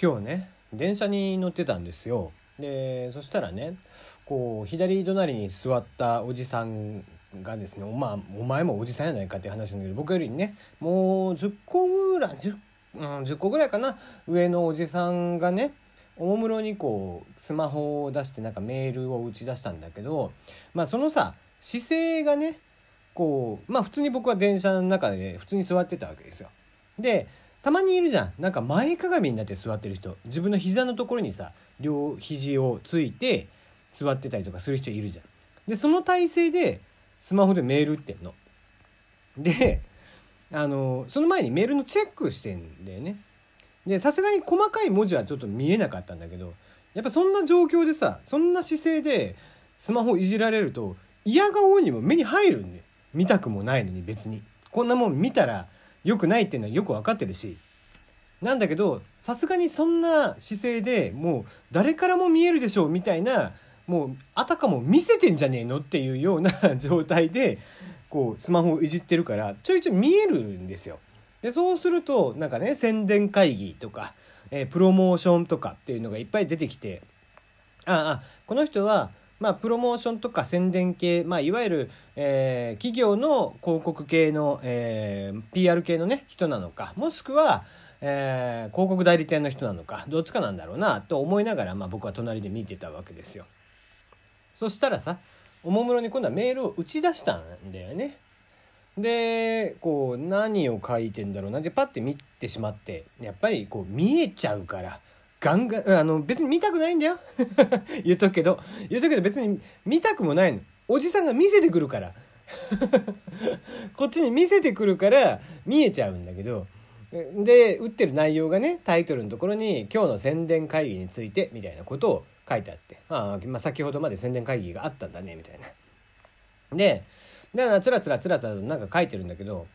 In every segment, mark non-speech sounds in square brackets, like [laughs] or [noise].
今日ね電車に乗ってたんですよでそしたらねこう左隣に座ったおじさんがですねまあお前もおじさんやないかっていう話なんだけど僕よりねもう10個ぐらい 10,、うん、10個ぐらいかな上のおじさんがねおもむろにこうスマホを出してなんかメールを打ち出したんだけどまあそのさ姿勢がねこうまあ普通に僕は電車の中で普通に座ってたわけですよ。でたまにいるじゃんなんか前かがみになって座ってる人自分の膝のところにさ両肘をついて座ってたりとかする人いるじゃん。でその体勢でスマホでメール打ってんの。であのその前にメールのチェックしてんだよね。でさすがに細かい文字はちょっと見えなかったんだけどやっぱそんな状況でさそんな姿勢でスマホいじられると嫌顔にも目に入るんで見たくもないのに別にこんなもん見たら良くないっていうのはよく分かってるしなんだけどさすがにそんな姿勢でもう誰からも見えるでしょうみたいなもうあたかも見せてんじゃねえのっていうような状態でこうスマホをいじってるからちょいちょい見えるんですよ。でそうするとなんかね宣伝会議とか、えー、プロモーションとかっていうのがいっぱい出てきてああこの人はまあ、プロモーションとか宣伝系、まあ、いわゆる、えー、企業の広告系の、えー、PR 系のね人なのかもしくは、えー、広告代理店の人なのかどっちかなんだろうなと思いながら、まあ、僕は隣で見てたわけですよ。そしたらさおもむろに今度はメールを打ち出したんだよね。でこう何を書いてんだろうなでパッて見てしまってやっぱりこう見えちゃうからガンガンあの別に見たくないんだよ。[laughs] 言っとくけど。言っとくけど別に見たくもないの。おじさんが見せてくるから。[laughs] こっちに見せてくるから見えちゃうんだけど。で打ってる内容がねタイトルのところに「今日の宣伝会議について」みたいなことを書いてあって。あ、まあ、先ほどまで宣伝会議があったんだねみたいな。でだからつらつらつらつらとなんか書いてるんだけど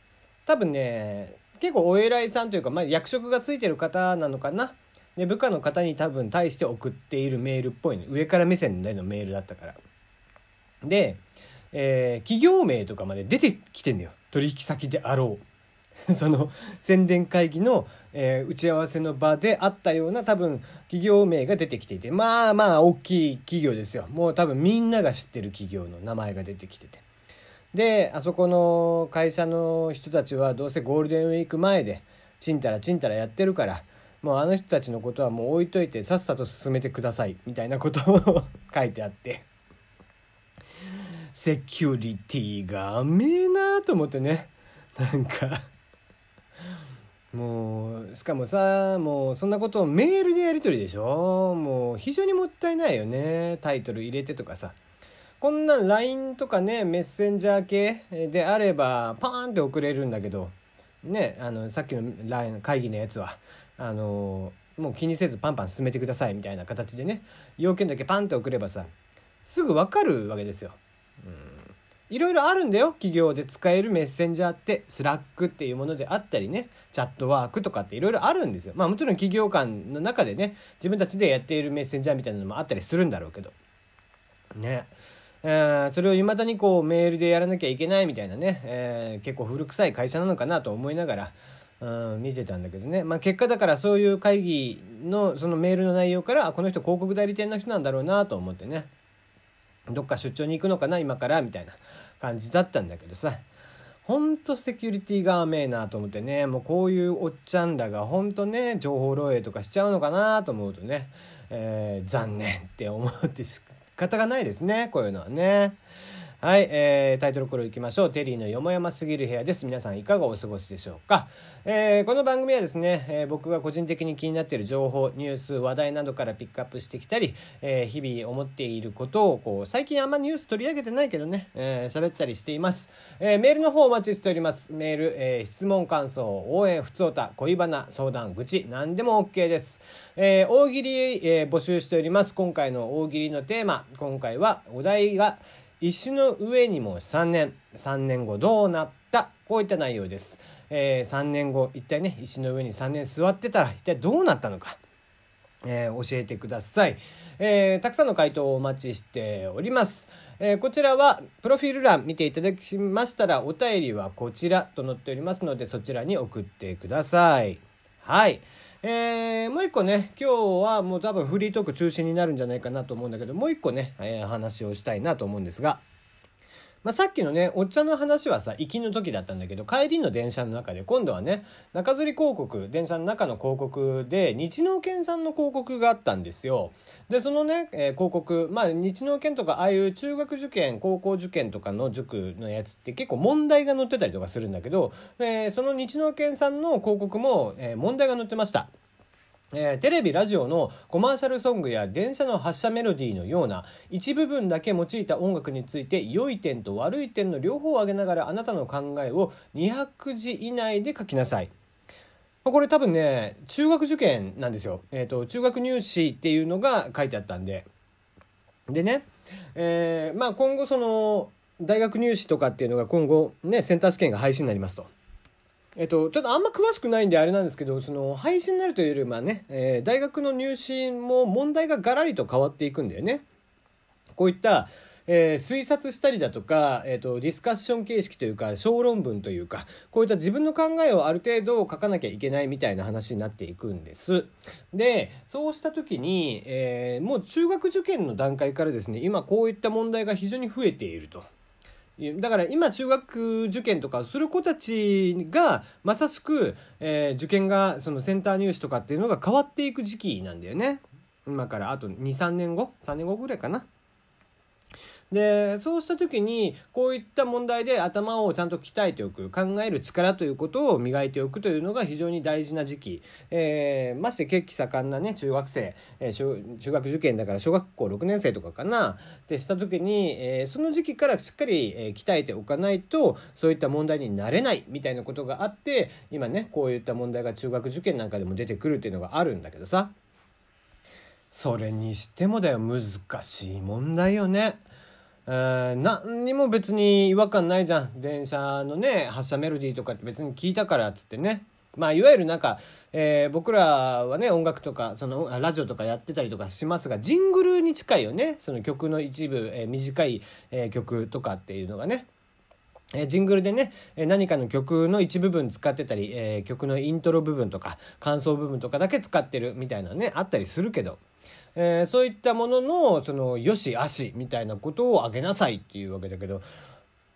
多分ね結構お偉いさんというか、まあ、役職がついてる方なのかな。で部下の方に多分対して送っているメールっぽいの。上から目線でのメールだったから。で、えー、企業名とかまで出てきてんだよ。取引先であろう。[laughs] その宣伝会議の、えー、打ち合わせの場であったような多分企業名が出てきていて。まあまあ大きい企業ですよ。もう多分みんなが知ってる企業の名前が出てきてて。であそこの会社の人たちはどうせゴールデンウィーク前でちんたらちんたらやってるからもうあの人たちのことはもう置いといてさっさと進めてくださいみたいなことを [laughs] 書いてあって。セキュリティが甘えなと思ってね。なんか。もうしかもさもうそんなことをメールでやり取りでしょ？もう非常にもったいないよね。タイトル入れてとかさ。こんな LINE とかねメッセンジャー系であればパーンって送れるんだけど。ねあのさっきの LINE 会議のやつは。あのもう気にせずパンパン進めてくださいみたいな形でね要件だけパンって送ればさすぐ分かるわけですよ。うん。いろいろあるんだよ。企業で使えるメッセンジャーって Slack っていうものであったりねチャットワークとかっていろいろあるんですよ。まあもちろん企業間の中でね自分たちでやっているメッセンジャーみたいなのもあったりするんだろうけど。ね。えー、それをいまだにこうメールでやらなきゃいけないみたいなね、えー、結構古臭い会社なのかなと思いながら、うん、見てたんだけどね、まあ、結果だからそういう会議のそのメールの内容からこの人広告代理店の人なんだろうなと思ってね。どっか出張に行くのかな今からみたいな感じだったんだけどさ。ほんとセキュリティが甘えなと思ってね。もうこういうおっちゃんらがほんとね情報漏洩とかしちゃうのかなと思うとね、えー、残念って思って仕方がないですねこういうのはね。はい、えー、タイトルコールいきましょう。テリーのよもやますぎる部屋です。皆さんいかがお過ごしでしょうか？えー、この番組はですね、えー、僕が個人的に気になっている情報、ニュース、話題などからピックアップしてきたり、えー、日々思っていることを、こう、最近あんまニュース取り上げてないけどね、えー、喋ったりしています。えー、メールの方お待ちしております。メール、えー、質問、感想、応援、ふつおた、恋バナ、相談、愚痴、何でも OK です。えー、大喜利、えー、募集しております。今回の大喜利のテーマ、今回はお題が、石の上にも3年3年後どうなった？こういった内容です、えー、3年後一体ね石の上に3年座ってたら一体どうなったのか？えー、教えてください、えー、たくさんの回答をお待ちしております、えー、こちらはプロフィール欄見ていただきましたらお便りはこちらと載っておりますのでそちらに送ってください。はい。えー、もう一個ね今日はもう多分フリートーク中心になるんじゃないかなと思うんだけどもう一個ね、えー、話をしたいなと思うんですが。まあ、さっきのねおっちゃんの話はさ行きの時だったんだけど帰りの電車の中で今度はね中吊り広告電車の中の広告で日農研さんの広告があったんですよ。でそのね、えー、広告まあ日農研とかああいう中学受験高校受験とかの塾のやつって結構問題が載ってたりとかするんだけど、えー、その日農研さんの広告も、えー、問題が載ってました。えー、テレビラジオのコマーシャルソングや電車の発車メロディーのような一部分だけ用いた音楽について良い点と悪い点の両方を挙げながらあなたの考えを200字以内で書きなさい。これ多分ね中学受験なんですよ。えっ、ー、と中学入試っていうのが書いてあったんで。でね、えー、まあ今後その大学入試とかっていうのが今後ねセンター試験が廃止になりますと。えっと、ちょっとあんま詳しくないんであれなんですけど、その、廃止になるというよりはね、えー、大学の入試も問題がガラリと変わっていくんだよね。こういった、えー、推察したりだとか、えーと、ディスカッション形式というか小論文というかこういった自分の考えをある程度書かなきゃいけないみたいな話になっていくんです。でそうした時に、えー、もう中学受験の段階からですね今こういった問題が非常に増えていると。だから今中学受験とかする子たちがまさしく、えー、受験がそのセンター入試とかっていうのが変わっていく時期なんだよね。今からあと23年後？3年後ぐらいかな？でそうした時にこういった問題で頭をちゃんと鍛えておく考える力ということを磨いておくというのが非常に大事な時期、えー、まして血気盛んなね中学生、えー、中学受験だから小学校6年生とかかな。ってした時に、えー、その時期からしっかり、え鍛えておかないとそういった問題になれないみたいなことがあって今ねこういった問題が中学受験なんかでも出てくるっていうのがあるんだけどさ。それにしてもだよ難しい問題よね。え、何にも別に違和感ないじゃん。電車のね発車メロディーとかって別に聞いたからっつってね。まあいわゆるなんか、えー、僕らはね音楽とかそのラジオとかやってたりとかしますがジングルに近いよね。その曲の一部、えー、短い、えー、曲とかっていうのがね。えジングルでね、え何かの曲の一部分使ってたり、え曲のイントロ部分とか感想部分とかだけ使ってるみたいなねあったりするけど。えー、そういったもののそのよし悪しみたいなことをあげなさいっていうわけだけど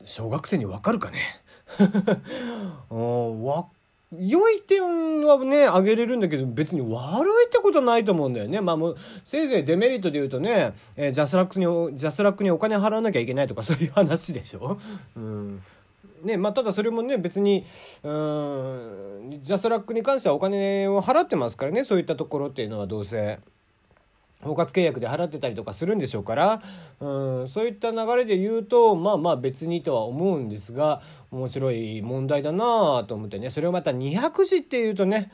小学生にわかるかね？[laughs] わ良い点はねあげれるんだけど別に悪いってことはないと思うんだよね。まあもうせいぜいデメリットで言うとね、えー、ジャスラックにジャスラックにお金払わなきゃいけないとかそういう話でしょ？[laughs] うんねまあ、ただそれもね別にうんジャスラックに関してはお金を払ってますからねそういったところっていうのはどうせ。包括契約で払ってたりとかするんでしょうから、うん、そういった流れで言うとまあまあ別にとは思うんですが面白い問題だなと思ってねそれをまた200字っていうとね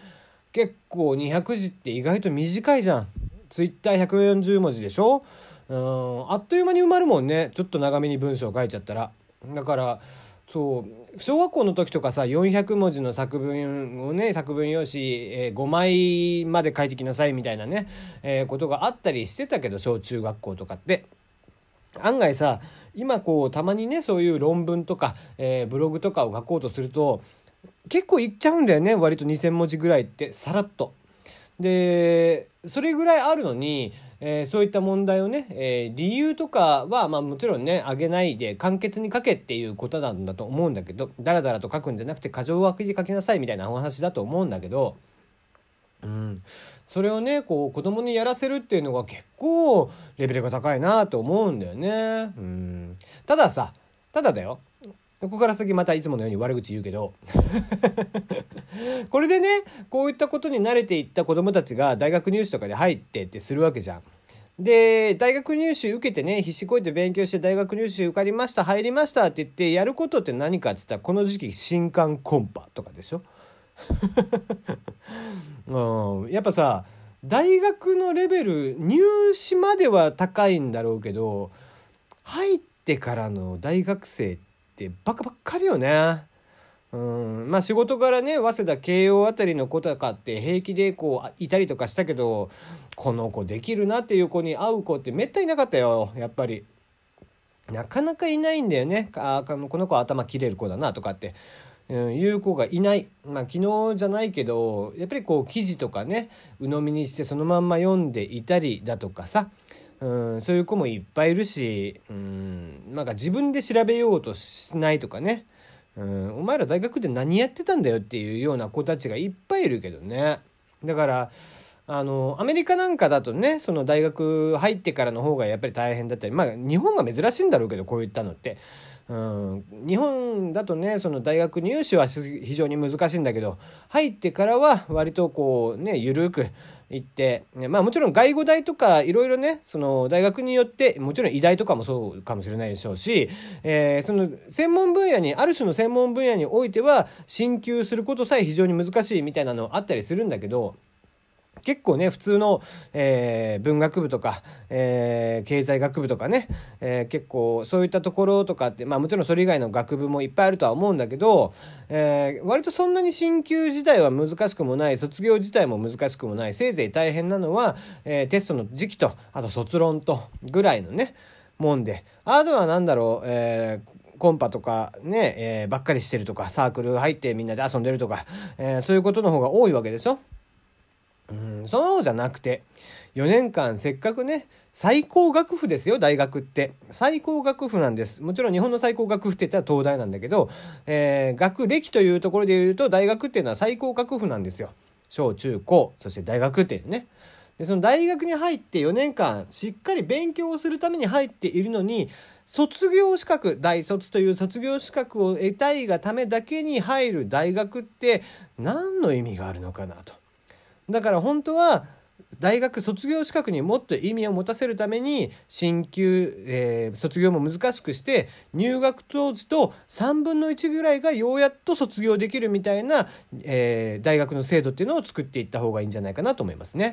結構200字って意外と短いじゃん。ツイッター140文字でしょ？うんあっという間に埋まるもんねちょっと長めに文章書いちゃったら。だからそう小学校の時とかさ400文字の作文をね作文用紙、えー、5枚まで書いてきなさいみたいなね、えー、ことがあったりしてたけど小中学校とかって。案外さ今こうたまにねそういう論文とか、えー、ブログとかを書こうとすると結構いっちゃうんだよね割と2,000文字ぐらいってさらっと。でそれぐらいあるのにえー、そういった問題をね、えー、理由とかは、まあもちろんね、あげないで簡潔に書けっていうことなんだと思うんだけど、だらだらと書くんじゃなくて、過剰書きで書きなさいみたいなお話だと思うんだけど、うん、それをねこう子供にやらせるっていうのが結構レベルが高いなと思うんだよね。うん、たださただだよ。ここから先またいつものように悪口言うけど。[laughs] これでねこういったことに慣れていった子どもたちが大学入試とかで入ってってするわけじゃん。で大学入試受けてね必死こいて勉強して大学入試受かりました入りましたって言ってやることって何かっつったらこの時期新刊コンパとかでしょ、[laughs] うん、やっぱさ大学のレベル入試までは高いんだろうけど入ってからの大学生ってってバカばっかりよね。うんまあ仕事からね早稲田慶応あたりの子とかって平気でこういたりとかしたけどこの子できるなっていう子に会う子ってめったになかったよやっぱり。なかなかいないんだよねあこの子頭切れる子だなとかって。うん、いう子がいない、まあ、昨日じゃないけどやっぱりこう記事とかね鵜呑みにしてそのまんま読んでいたりだとかさうんそういう子もいっぱいいるしうんなんか自分で調べようとしないとかねうんお前ら大学で何やってたんだよっていうような子たちがいっぱいいるけどねだからあのアメリカなんかだとねその大学入ってからの方がやっぱり大変だったりまあ日本が珍しいんだろうけどこういったのって。うん、日本だとねその大学入試は非常に難しいんだけど入ってからは割とこうね緩く行って、まあもちろん外語大とかいろいろね、その大学によって、もちろん医大とかもそうかもしれないでしょうし、えー、その専門分野に、ある種の専門分野においては、進級することさえ非常に難しいみたいなのあったりするんだけど、結構ね普通の、えー、文学部とか、えー、経済学部とかね、えー、結構そういったところとかってまあもちろんそれ以外の学部もいっぱいあるとは思うんだけど、え割とそんなに進級自体は難しくもない卒業自体も難しくもないせいぜい大変なのは、えテストの時期とあと卒論とぐらいのねもんであとは何だろう、えコンパとかね、えばっかりしてるとかサークル入ってみんなで遊んでるとか、えそういうことの方が多いわけでしょ。うんそうじゃなくて4年間せっかくね最高学府ですよ大学って。最高学府なんです。もちろん日本の最高学府って言ったら東大なんだけど、えー、学歴というところで言うと大学っていうのは最高学府なんですよ。小中高そして大学っていうね。でその大学に入って4年間しっかり勉強をするために入っているのに卒業資格大卒という卒業資格を得たいがためだけに入る大学って何の意味があるのかなと。だから本当は大学卒業資格にもっと意味を持たせるために進級、えー、卒業も難しくして入学当時と3分の1ぐらいがようやっと卒業できるみたいな、えー、大学の制度っていうのを作っていった方がいいんじゃないかなと思いますね。